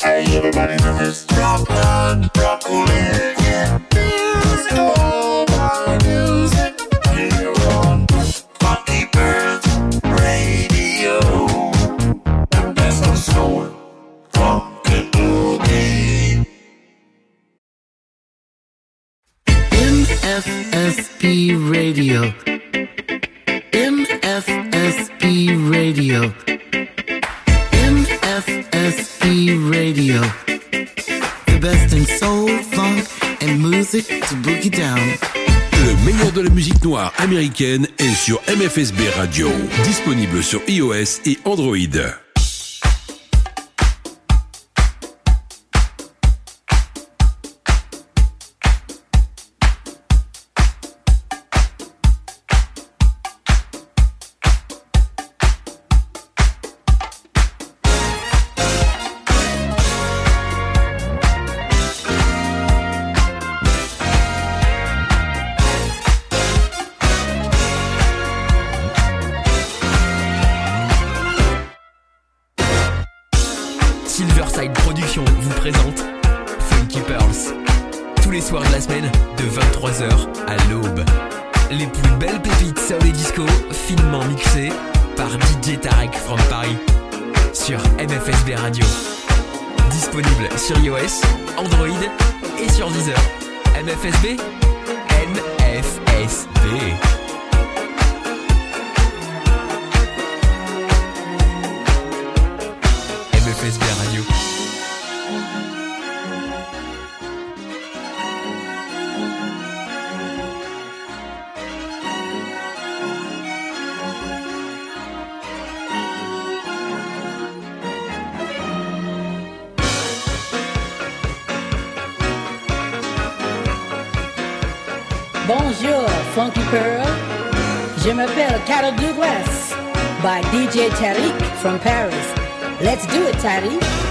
Hey, everybody know it's Dropland, Broccoli, yeah. All my music here on Funky Pearls Radio. The best of soul, funky boogie. MFSB Radio. MFSB Radio. Le meilleur de la musique noire américaine est sur MFSB Radio, disponible sur iOS et Android. Paris. Let's do it, Tiny.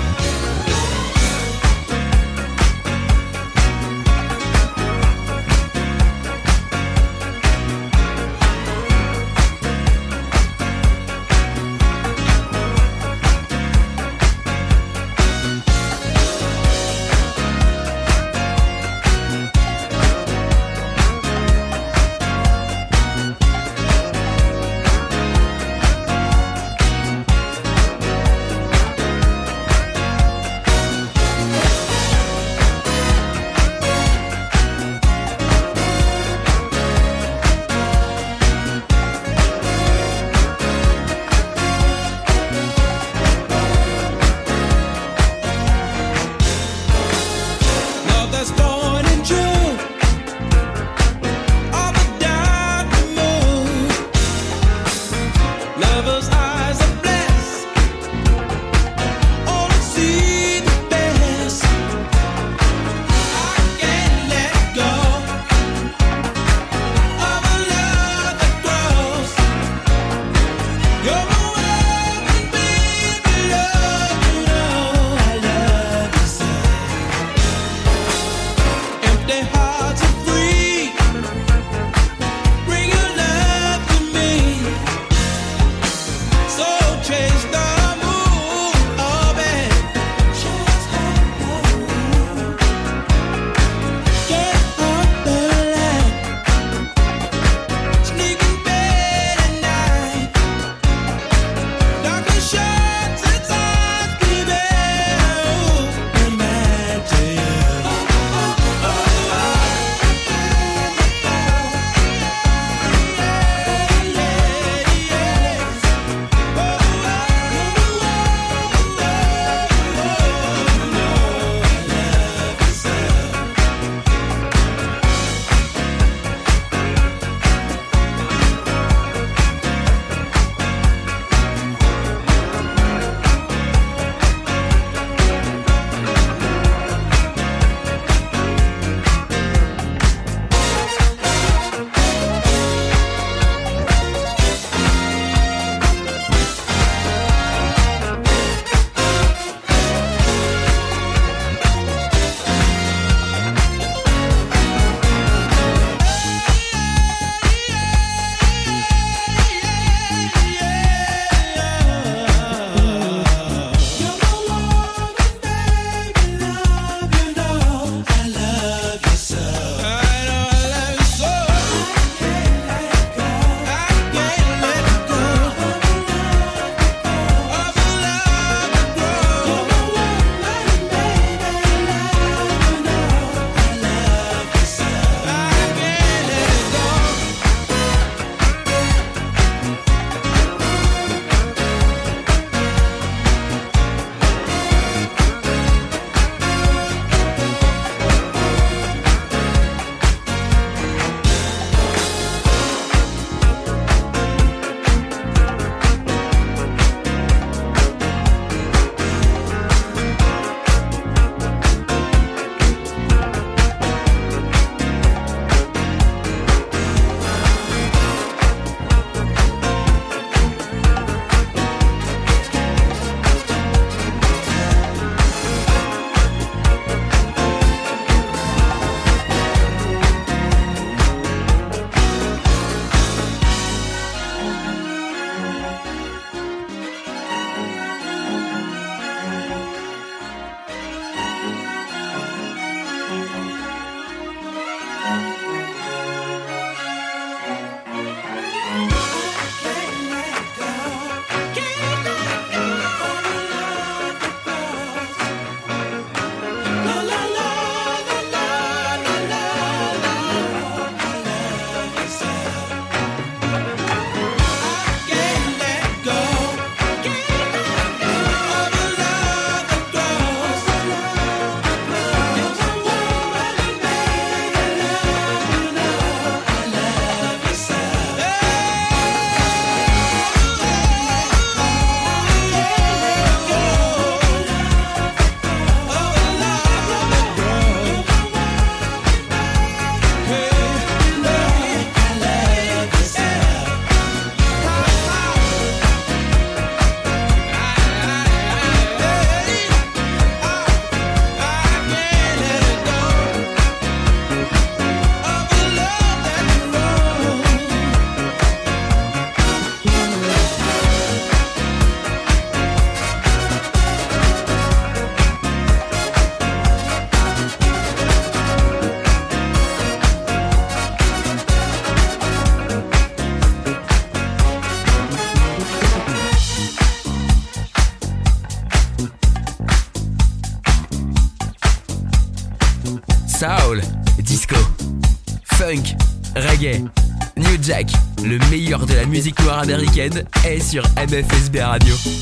by BFSB Radio.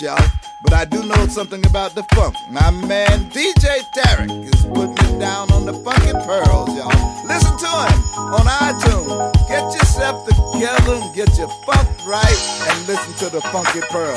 Y'all. But I do know something about the funk. My man DJ Tarek is putting it down on the funky pearls, y'all. Listen to him on iTunes. Get yourself together and get your funk right and listen to the funky pearl.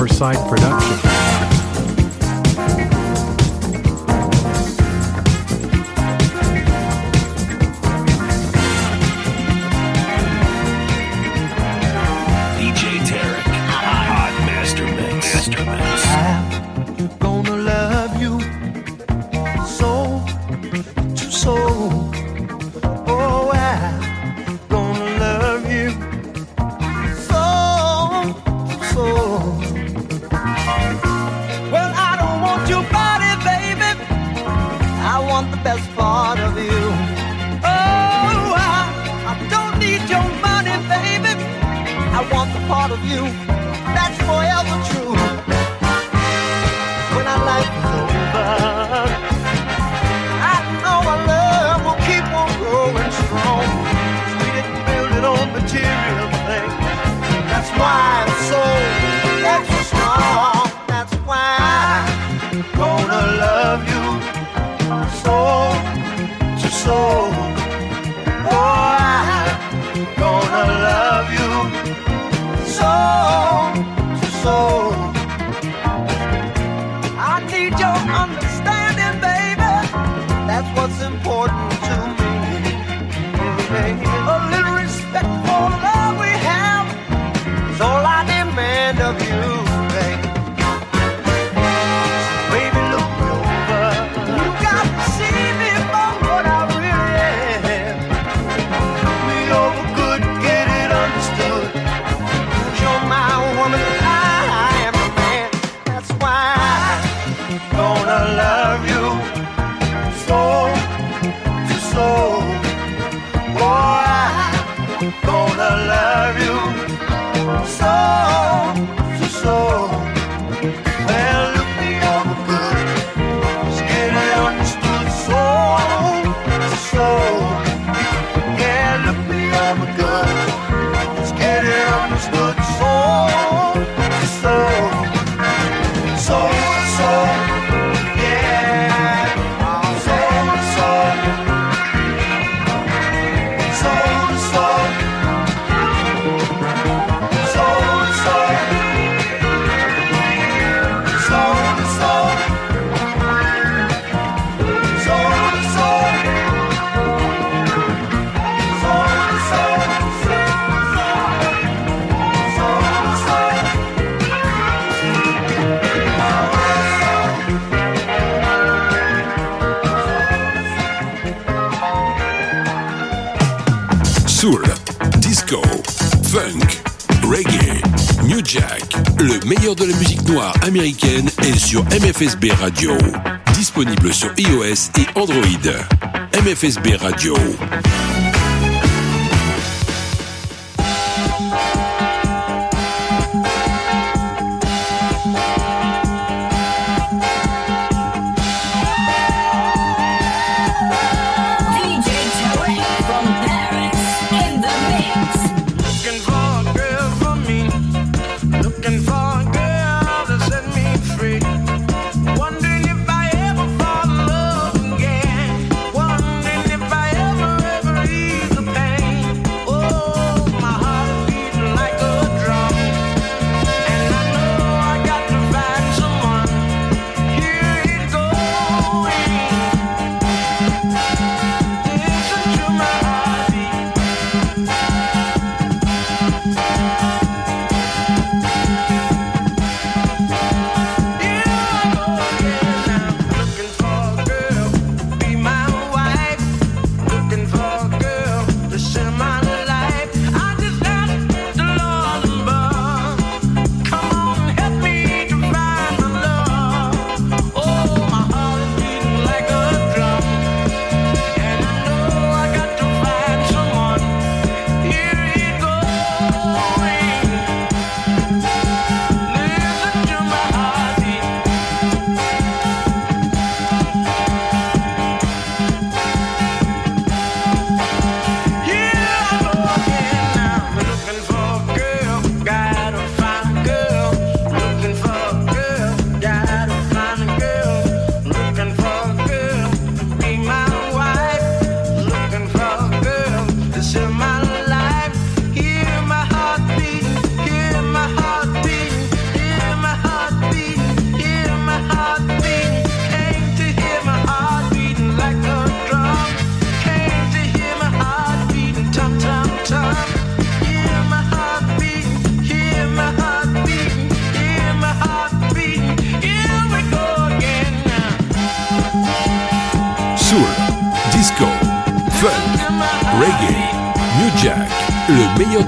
Riverside Production. soul. Oh, I'm gonna love you so, so. I need your understanding, baby. That's what's important. de la musique noire américaine est sur MFSB Radio. Disponible sur iOS et Android. MFSB Radio.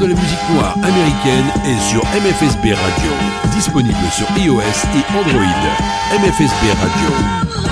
de la musique noire américaine est sur MFSB Radio, disponible sur iOS et Android. MFSB Radio.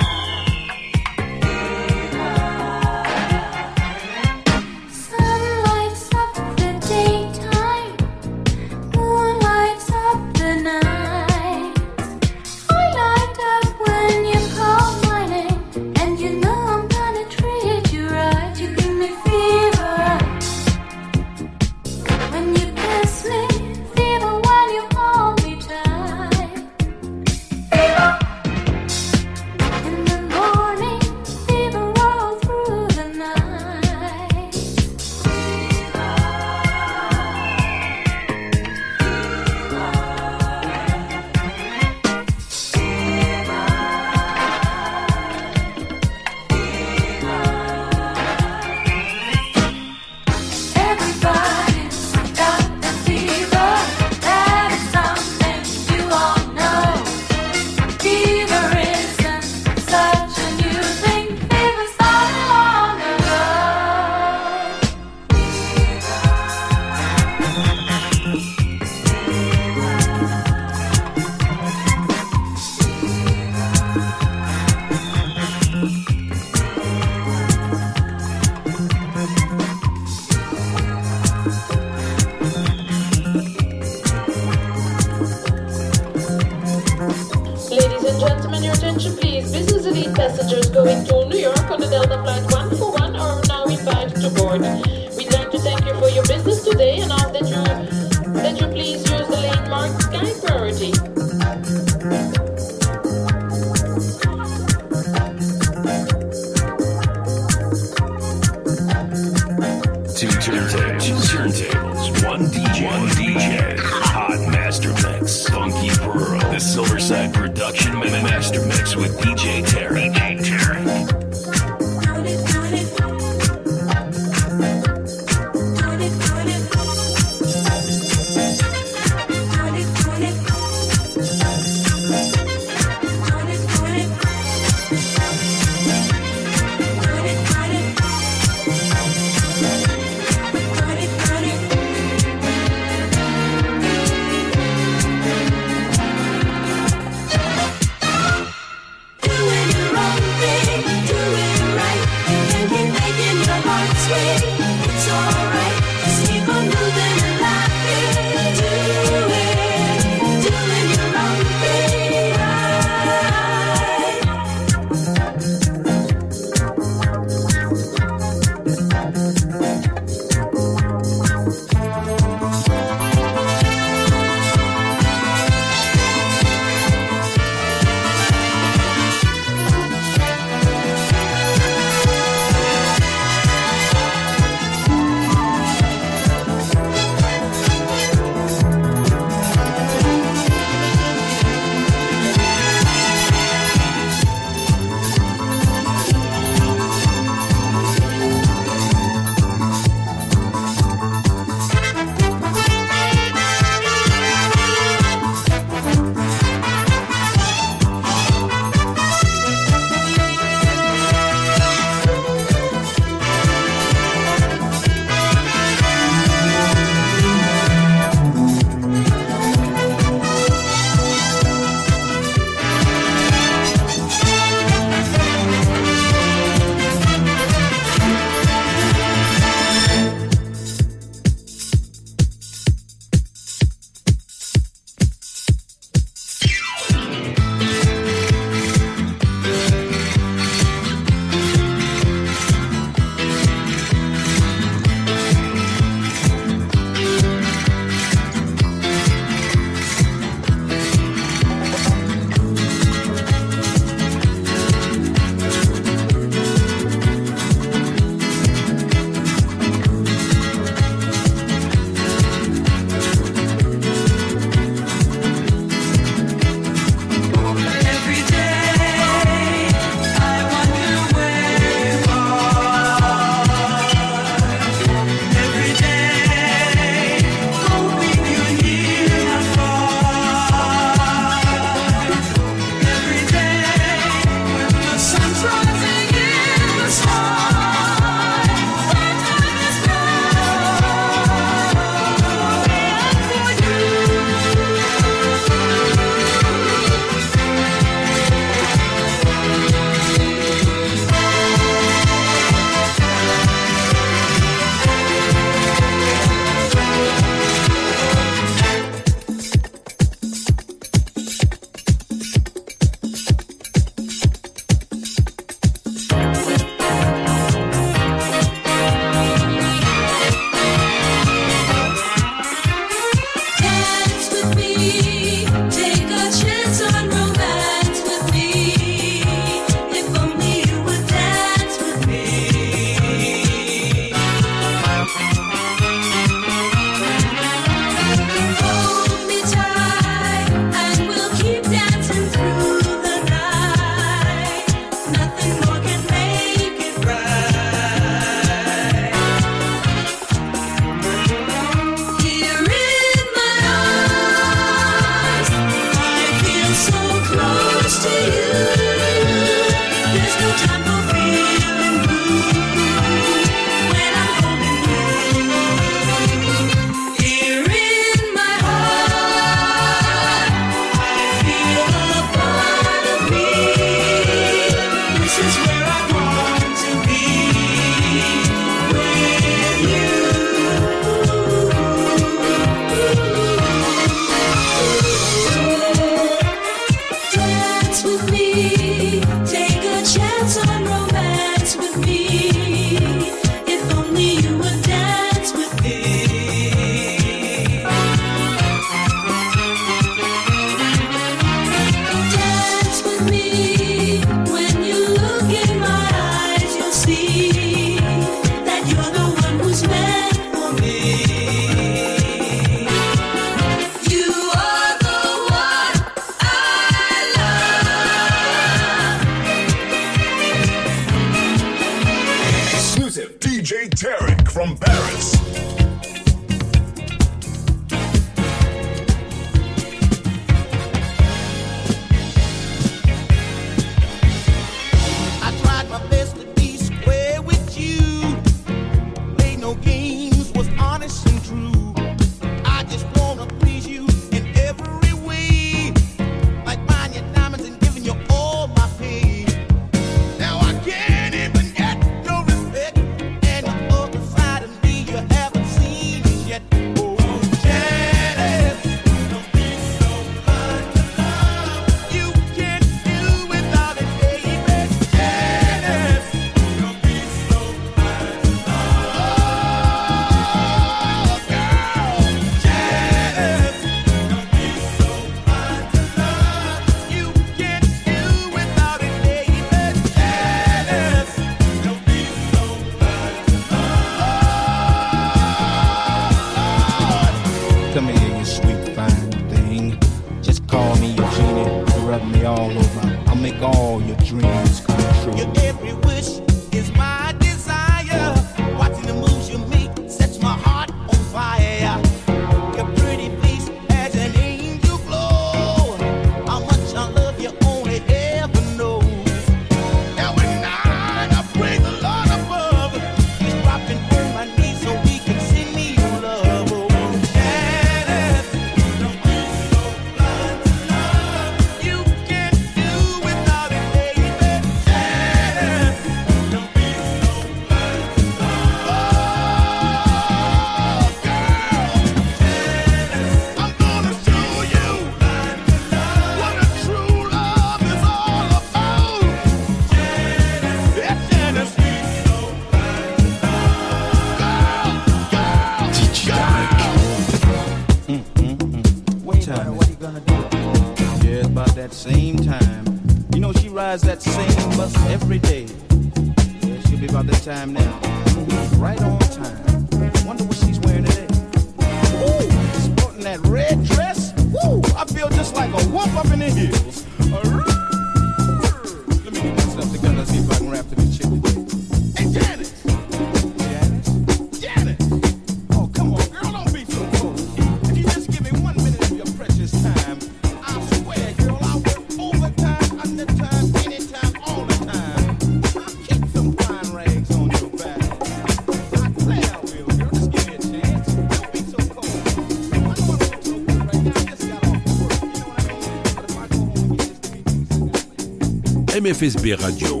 FSB Radio.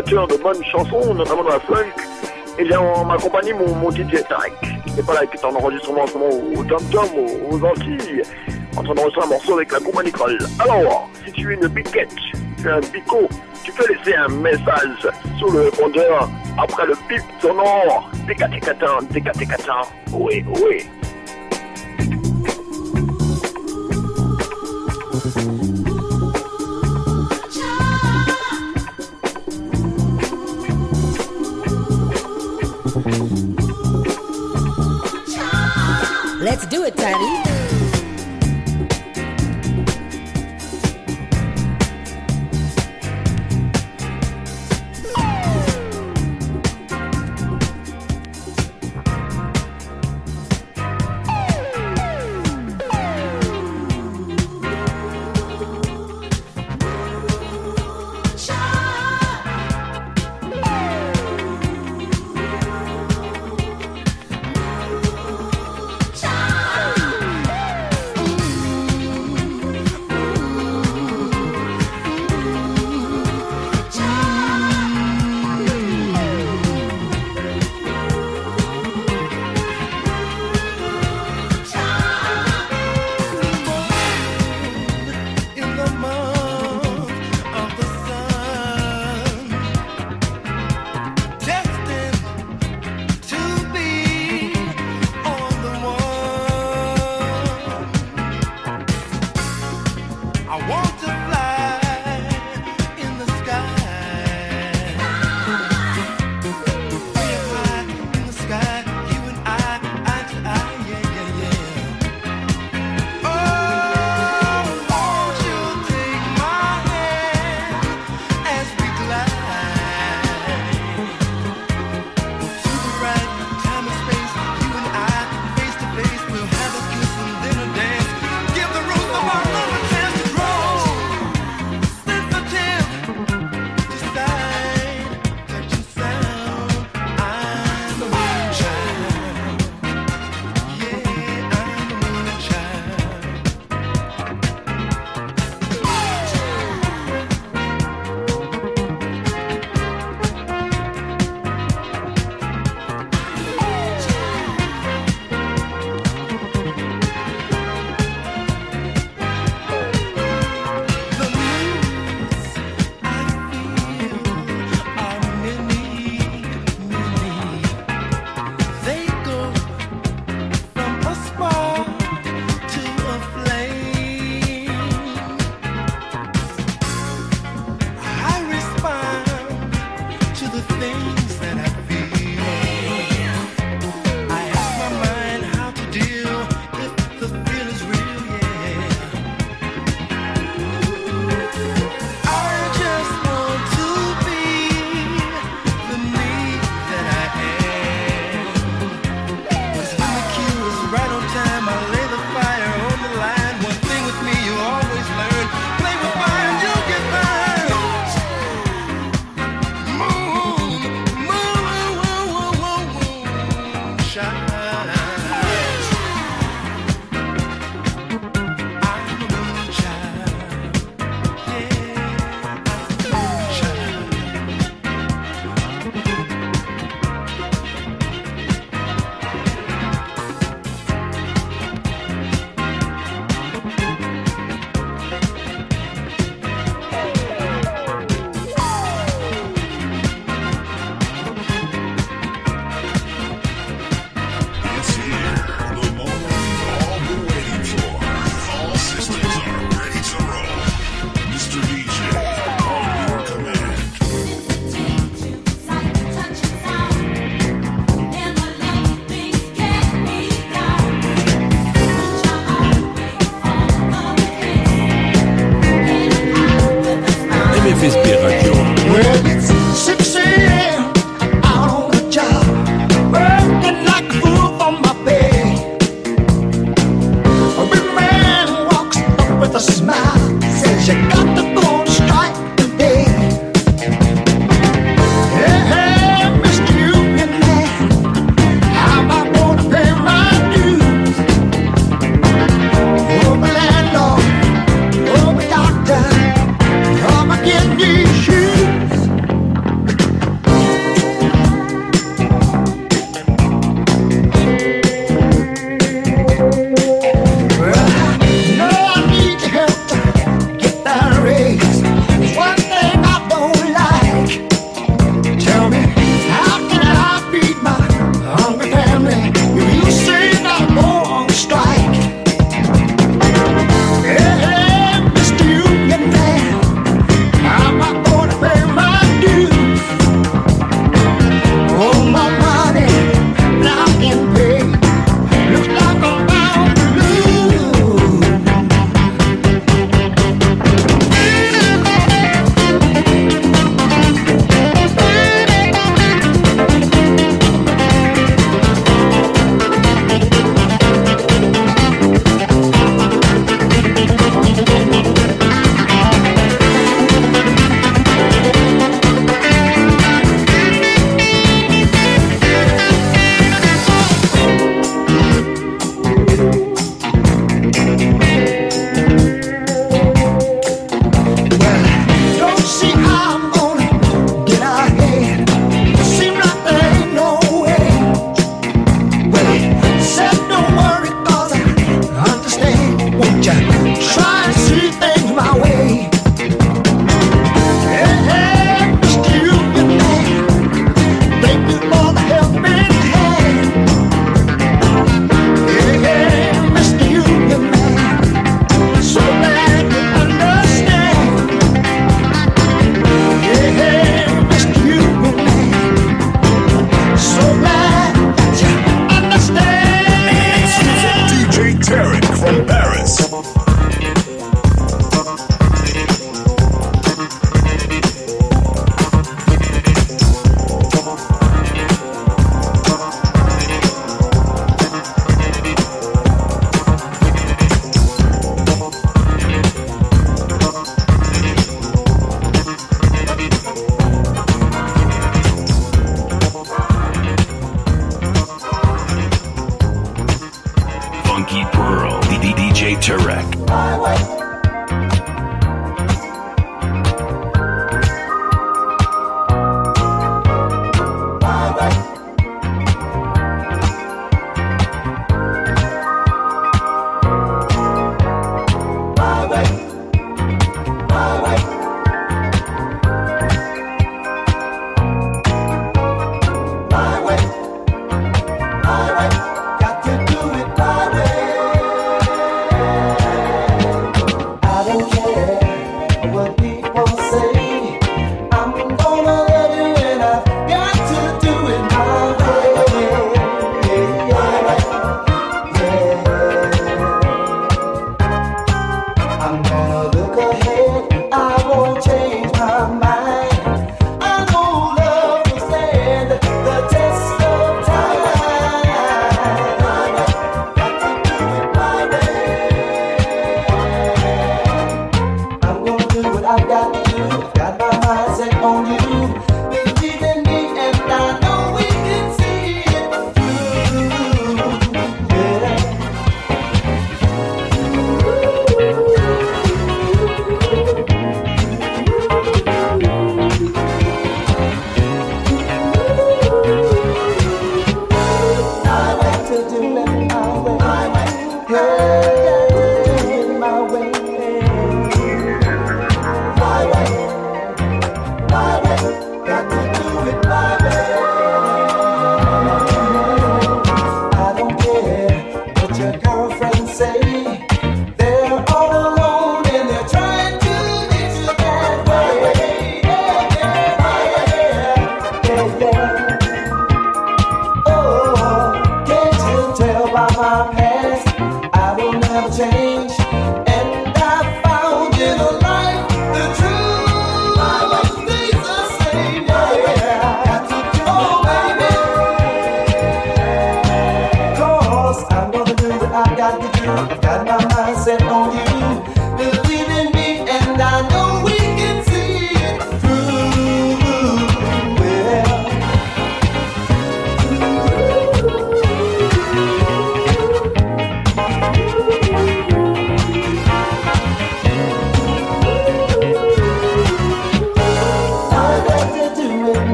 de bonnes chansons, notamment dans la funk, et bien, on ma compagnie, mon, DJ Tarek, qui n'est pas là, qui est en enregistrement ce moment au Tom Tom, aux, Antilles, en train d'enregistrer un morceau avec la compagnie Kroll. Alors, si tu es une biquette, tu es un picot, tu peux laisser un message sur le répondeur après le pip sonore. Décatécatin, décatécatin, oui, oui.